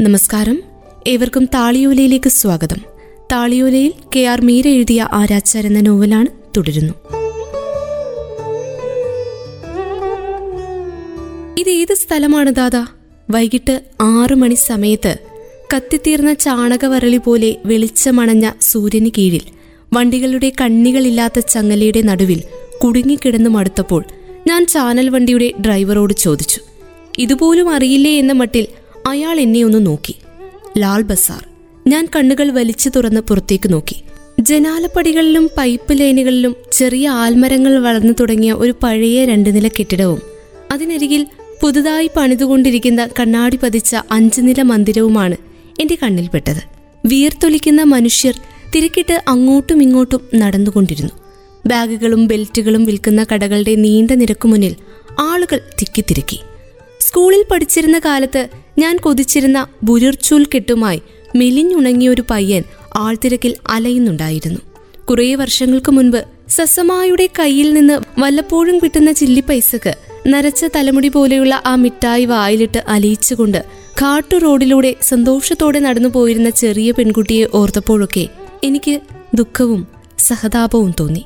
നമസ്കാരം. ഏവർക്കും താളിയോലയിലേക്ക് സ്വാഗതം. താളിയോലയിൽ കെ ആർ മീര എഴുതിയ ആരാച്ചാർ എന്ന നോവലാണ് തുടരുന്നു. ഇത് ഏത് സ്ഥലമാണ് ദാദാ? വൈകിട്ട് ആറു മണി സമയത്ത് കത്തിത്തീർന്ന ചാണകവരളി പോലെ വെളിച്ചമണഞ്ഞ സൂര്യന് കീഴിൽ വണ്ടികളുടെ കണ്ണികളില്ലാത്ത ചങ്ങലയുടെ നടുവിൽ കുടുങ്ങിക്കിടന്നു മടുത്തപ്പോൾ ഞാൻ ചാനൽ വണ്ടിയുടെ ഡ്രൈവറോട് ചോദിച്ചു ഇതുപോലും അറിയില്ലേ? എന്ന മട്ടിൽ അയാൾ എന്നെ ഒന്ന് നോക്കി. ലാൽ ബസാർ. ഞാൻ കണ്ണുകൾ വലിച്ചു തുറന്ന് പുറത്തേക്ക് നോക്കി. ജനാലപ്പടികളിലും പൈപ്പ് ലൈനുകളിലും ചെറിയ ആൽമരങ്ങൾ വളർന്നു തുടങ്ങിയ ഒരു പഴയ രണ്ടു നില കെട്ടിടവും അതിനരികിൽ പുതുതായി പണിതുകൊണ്ടിരിക്കുന്ന കണ്ണാടി പതിച്ച അഞ്ചു നില മന്ദിരവുമാണ് എന്റെ കണ്ണിൽപ്പെട്ടത്. വിയർത്തൊലിക്കുന്ന മനുഷ്യർ തിരക്കിട്ട് അങ്ങോട്ടും ഇങ്ങോട്ടും നടന്നുകൊണ്ടിരുന്നു. ബാഗുകളും ബെൽറ്റുകളും വിൽക്കുന്ന കടകളുടെ നീണ്ട നിരക്കു മുന്നിൽ ആളുകൾ തിക്കിത്തിരക്കി സ്കൂളിൽ പഠിച്ചിരുന്ന കാലത്ത് ഞാൻ കൊതിച്ചിരുന്ന ബുരുർച്ചൂൽ കെട്ടുമായി മെലിഞ്ഞുണങ്ങിയ ഒരു പയ്യൻ ആൾത്തിരക്കിൽ അലയുന്നുണ്ടായിരുന്നു. കുറേ വർഷങ്ങൾക്ക് മുൻപ് സസമായുടെ കയ്യിൽ നിന്ന് വല്ലപ്പോഴും കിട്ടുന്ന ചില്ലി പൈസക്ക് നരച്ച തലമുടി പോലെയുള്ള ആ മിഠായി വായിലിട്ട് അലിയിച്ചുകൊണ്ട് കാട്ടു റോഡിലൂടെ സന്തോഷത്തോടെ നടന്നു പോയിരുന്ന ചെറിയ പെൺകുട്ടിയെ ഓർത്തപ്പോഴൊക്കെ എനിക്ക് ദുഃഖവും സഹതാപവും തോന്നി.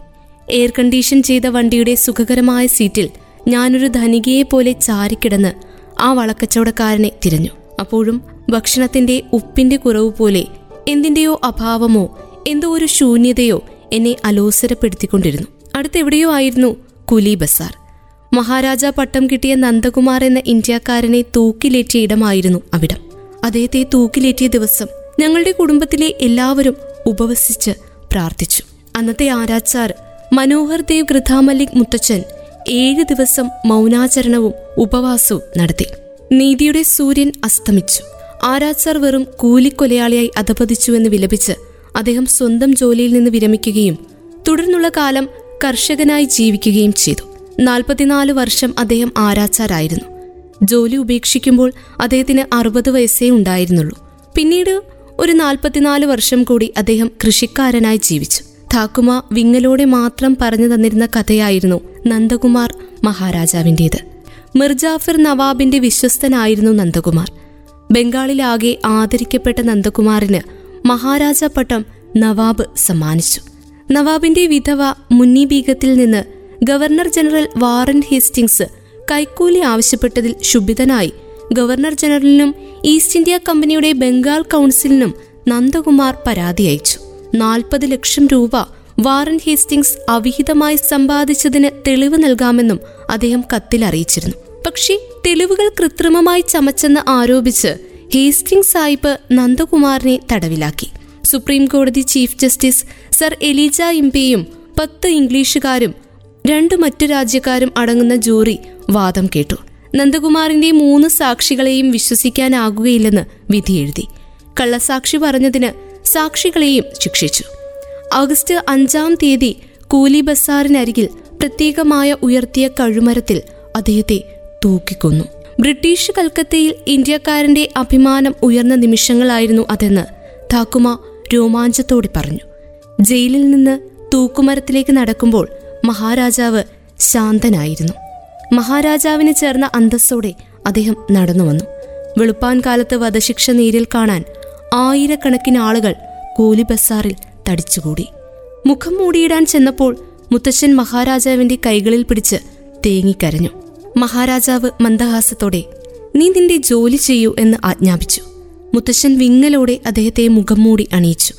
എയർ കണ്ടീഷൻ ചെയ്ത വണ്ടിയുടെ സുഖകരമായ സീറ്റിൽ ഞാനൊരു ധനികയെ പോലെ ചാരിക്കിടന്ന് ആ വളക്കച്ചവടക്കാരനെ തിരഞ്ഞു. അപ്പോഴും ഭക്ഷണത്തിന്റെ ഉപ്പിന്റെ കുറവ് പോലെ എന്തിന്റെയോ അഭാവമോ എന്തോ ഒരു ശൂന്യതയോ എന്നെ അലോസരപ്പെടുത്തിക്കൊണ്ടിരുന്നു. അടുത്തെവിടെയോ ആയിരുന്നു കുലി ബസാർ. മഹാരാജ പട്ടം കിട്ടിയ നന്ദകുമാർ എന്ന ഇന്ത്യക്കാരനെ തൂക്കിലേറ്റിയ ഇടമായിരുന്നു അവിടം. അദ്ദേഹത്തെ തൂക്കിലേറ്റിയ ദിവസം ഞങ്ങളുടെ കുടുംബത്തിലെ എല്ലാവരും ഉപവസിച്ച് പ്രാർത്ഥിച്ചു. അന്നത്തെ ആരാച്ചാർ മനോഹർ ദേവ് ഗൃഥാമല്ലിക് മുത്തച്ഛൻ ഏഴ് ദിവസം മൗനാചരണവും ഉപവാസവും നടത്തി. നീതിയുടെ സൂര്യൻ അസ്തമിച്ചു. ആരാച്ചാർ വെറും കൂലിക്കൊലയാളിയായി അധപതിച്ചുവെന്ന് വിലപിച്ച് അദ്ദേഹം സ്വന്തം ജോലിയിൽ നിന്ന് വിരമിക്കുകയും തുടർന്നുള്ള കാലം കർഷകനായി ജീവിക്കുകയും ചെയ്തു. നാൽപ്പത്തിനാല് വർഷം അദ്ദേഹം ആരാച്ചാരായിരുന്നു. ജോലി ഉപേക്ഷിക്കുമ്പോൾ അദ്ദേഹത്തിന് അറുപത് വയസ്സേ ഉണ്ടായിരുന്നുള്ളൂ. പിന്നീട് ഒരു നാൽപ്പത്തിനാല് വർഷം കൂടി അദ്ദേഹം കൃഷിക്കാരനായി ജീവിച്ചു. ഠാക്കുമ വിങ്ങലോടെ മാത്രം പറഞ്ഞു തന്നിരുന്ന കഥയായിരുന്നു നന്ദകുമാർ മഹാരാജാവിന്റേത് മിർജാഫിർ നവാബിന്റെ വിശ്വസ്തനായിരുന്നു നന്ദകുമാർ. ബംഗാളിലാകെ ആദരിക്കപ്പെട്ട നന്ദകുമാറിന് മഹാരാജ പട്ടം നവാബ് സമ്മാനിച്ചു. നവാബിന്റെ വിധവ മുന്നി ബീഗത്തിൽ നിന്ന് ഗവർണർ ജനറൽ വാറൻ ഹേസ്റ്റിങ്സ് കൈക്കൂലി ആവശ്യപ്പെട്ടതിൽ ക്ഷുഭിതനായി ഗവർണർ ജനറലിനും ഈസ്റ്റ് ഇന്ത്യ കമ്പനിയുടെ ബംഗാൾ കൗൺസിലിനും നന്ദകുമാർ പരാതി അയച്ചു. നാൽപ്പത് ലക്ഷം രൂപ വാറൻ ഹേസ്റ്റിങ്സ് അവിഹിതമായി സമ്പാദിച്ചതിന് തെളിവ് നൽകാമെന്നും അദ്ദേഹം കത്തിൽ അറിയിച്ചിരുന്നു. പക്ഷേ തെളിവുകൾ കൃത്രിമമായി ചമച്ചെന്ന് ആരോപിച്ച് ഹേസ്റ്റിംഗ് സാഹിബ് നന്ദകുമാറിനെ തടവിലാക്കി. സുപ്രീം കോടതി ചീഫ് ജസ്റ്റിസ് സർ എലിജ ഇംപെയും പത്ത് ഇംഗ്ലീഷുകാരും രണ്ട് മറ്റു രാജ്യക്കാരും അടങ്ങുന്ന ജൂറി വാദം കേട്ടു. നന്ദകുമാറിന്റെ മൂന്ന് സാക്ഷികളെയും വിശ്വസിക്കാനാകുകയില്ലെന്ന് വിധിയെഴുതി കള്ളസാക്ഷി പറഞ്ഞതിന് സാക്ഷികളെയും ശിക്ഷിച്ചു. ഓഗസ്റ്റ് അഞ്ചാം തീയതി കൂലി ബസാറിനരികിൽ പ്രത്യേകമായ ഉയർത്തിയ കഴുമരത്തിൽ അദ്ദേഹത്തെ തൂക്കിക്കൊന്നു. ബ്രിട്ടീഷ് കൽക്കത്തയിൽ ഇന്ത്യക്കാരന്റെ അഭിമാനം ഉയർന്ന നിമിഷങ്ങളായിരുന്നു അതെന്ന് താക്കുമ രോമാഞ്ചത്തോടെ പറഞ്ഞു. ജയിലിൽ നിന്ന് തൂക്കുമരത്തിലേക്ക് നടക്കുമ്പോൾ മഹാരാജാവ് ശാന്തനായിരുന്നു. മഹാരാജാവിന് ചേർന്ന അന്തസ്സോടെ അദ്ദേഹം നടന്നു വന്നു വെളുപ്പാൻ കാലത്ത് വധശിക്ഷ നേരിൽ കാണാൻ ആയിരക്കണക്കിന് ആളുകൾ കൂലി ബസാറിൽ തടിച്ചുകൂടി. മുഖം മൂടിയിടാൻ ചെന്നപ്പോൾ മുത്തശ്ശൻ മഹാരാജാവിന്റെ കൈകളിൽ പിടിച്ച് തേങ്ങിക്കരഞ്ഞു. മഹാരാജാവ് മന്ദഹാസത്തോടെ നീ നിന്റെ ജോലി ചെയ്യൂ എന്ന് ആജ്ഞാപിച്ചു. മുത്തശ്ശൻ വിങ്ങലോടെ അദ്ദേഹത്തെ മുഖം മൂടി അണിയിച്ചു.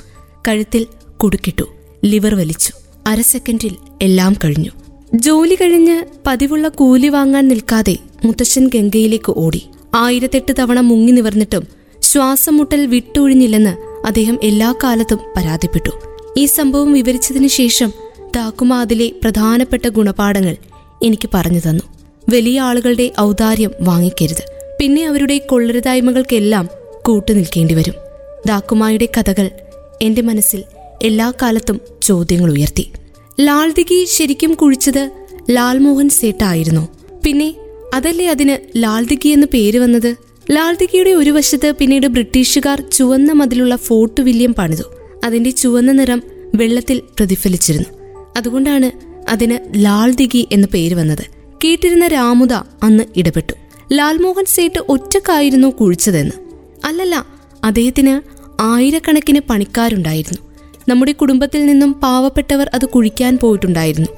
കഴുത്തിൽ കുടുക്കിട്ടു ലിവർ വലിച്ചു അര സെക്കൻഡിൽ എല്ലാം കഴിഞ്ഞു. ജോലി കഴിഞ്ഞ് പതിവുള്ള കൂലി വാങ്ങാൻ നിൽക്കാതെ മുത്തശ്ശൻ ഗംഗയിലേക്ക് ഓടി. ആയിരത്തെട്ട് തവണ മുങ്ങി നിവർന്നിട്ടും ശ്വാസം മുട്ടൽ വിട്ടൊഴിഞ്ഞില്ലെന്ന് അദ്ദേഹം എല്ലാ കാലത്തും പരാതിപ്പെട്ടു. ഈ സംഭവം വിവരിച്ചതിനു ശേഷം താക്കുമാതിലെ പ്രധാനപ്പെട്ട ഗുണപാഠങ്ങൾ എനിക്ക് പറഞ്ഞു തന്നു. വലിയ ആളുകളുടെ ഔദാര്യം വാങ്ങിക്കരുത്. പിന്നെ അവരുടെ കൊള്ളരുതായ്മകൾക്കെല്ലാം കൂട്ടുനിൽക്കേണ്ടി വരും. ദാക്കുമായുടെ കഥകൾ എന്റെ മനസ്സിൽ എല്ലാ കാലത്തും ചോദ്യങ്ങൾ ഉയർത്തി. ലാൽദിഗി ശരിക്കും കുഴിച്ചത് ലാൽമോഹൻ സേട്ടായിരുന്നു. പിന്നെ അതല്ലേ അതിന് ലാൽദിഗി എന്ന് പേര് വന്നത്? ലാൽദിഗിയുടെ ഒരു വശത്ത് പിന്നീട് ബ്രിട്ടീഷുകാർ ചുവന്ന മതിലുള്ള ഫോർട്ട് വില്യം പണിതു. അതിന്റെ ചുവന്ന നിറം വെള്ളത്തിൽ പ്രതിഫലിച്ചിരുന്നു. അതുകൊണ്ടാണ് അതിന് ലാൽദിഗി എന്ന പേര് വന്നത്. കേട്ടിരുന്ന രാമുദ അന്ന് ഇടപെട്ടു. ലാൽമോഹൻ സേട്ട് ഒറ്റക്കായിരുന്നു കുഴിച്ചതെന്ന്. അല്ലല്ല അദ്ദേഹത്തിന് ആയിരക്കണക്കിന് പണിക്കാരുണ്ടായിരുന്നു. നമ്മുടെ കുടുംബത്തിൽ നിന്നും പാവപ്പെട്ടവർ അത് കുഴിക്കാൻ പോയിട്ടുണ്ടായിരുന്നു.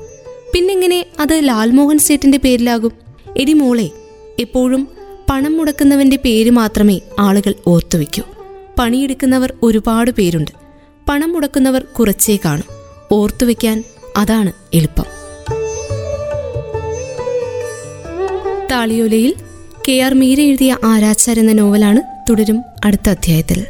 പിന്നെങ്ങനെ അത് ലാൽമോഹൻ സേട്ടിന്റെ പേരിലാകും? എടി മോളെ എപ്പോഴും പണം മുടക്കുന്നവന്റെ പേര് മാത്രമേ ആളുകൾ ഓർത്തുവെക്കൂ പണിയെടുക്കുന്നവർ ഒരുപാട് പേരുണ്ട്. പണം മുടക്കുന്നവർ കുറച്ചേ കാണും. ഓർത്തുവെക്കാൻ അതാണ് എളുപ്പം. താളിയോലയിൽ കെ ആർ മീര എഴുതിയ ആരാച്ചാർ എന്ന നോവലാണ് തുടരും അടുത്ത അധ്യായത്തിൽ.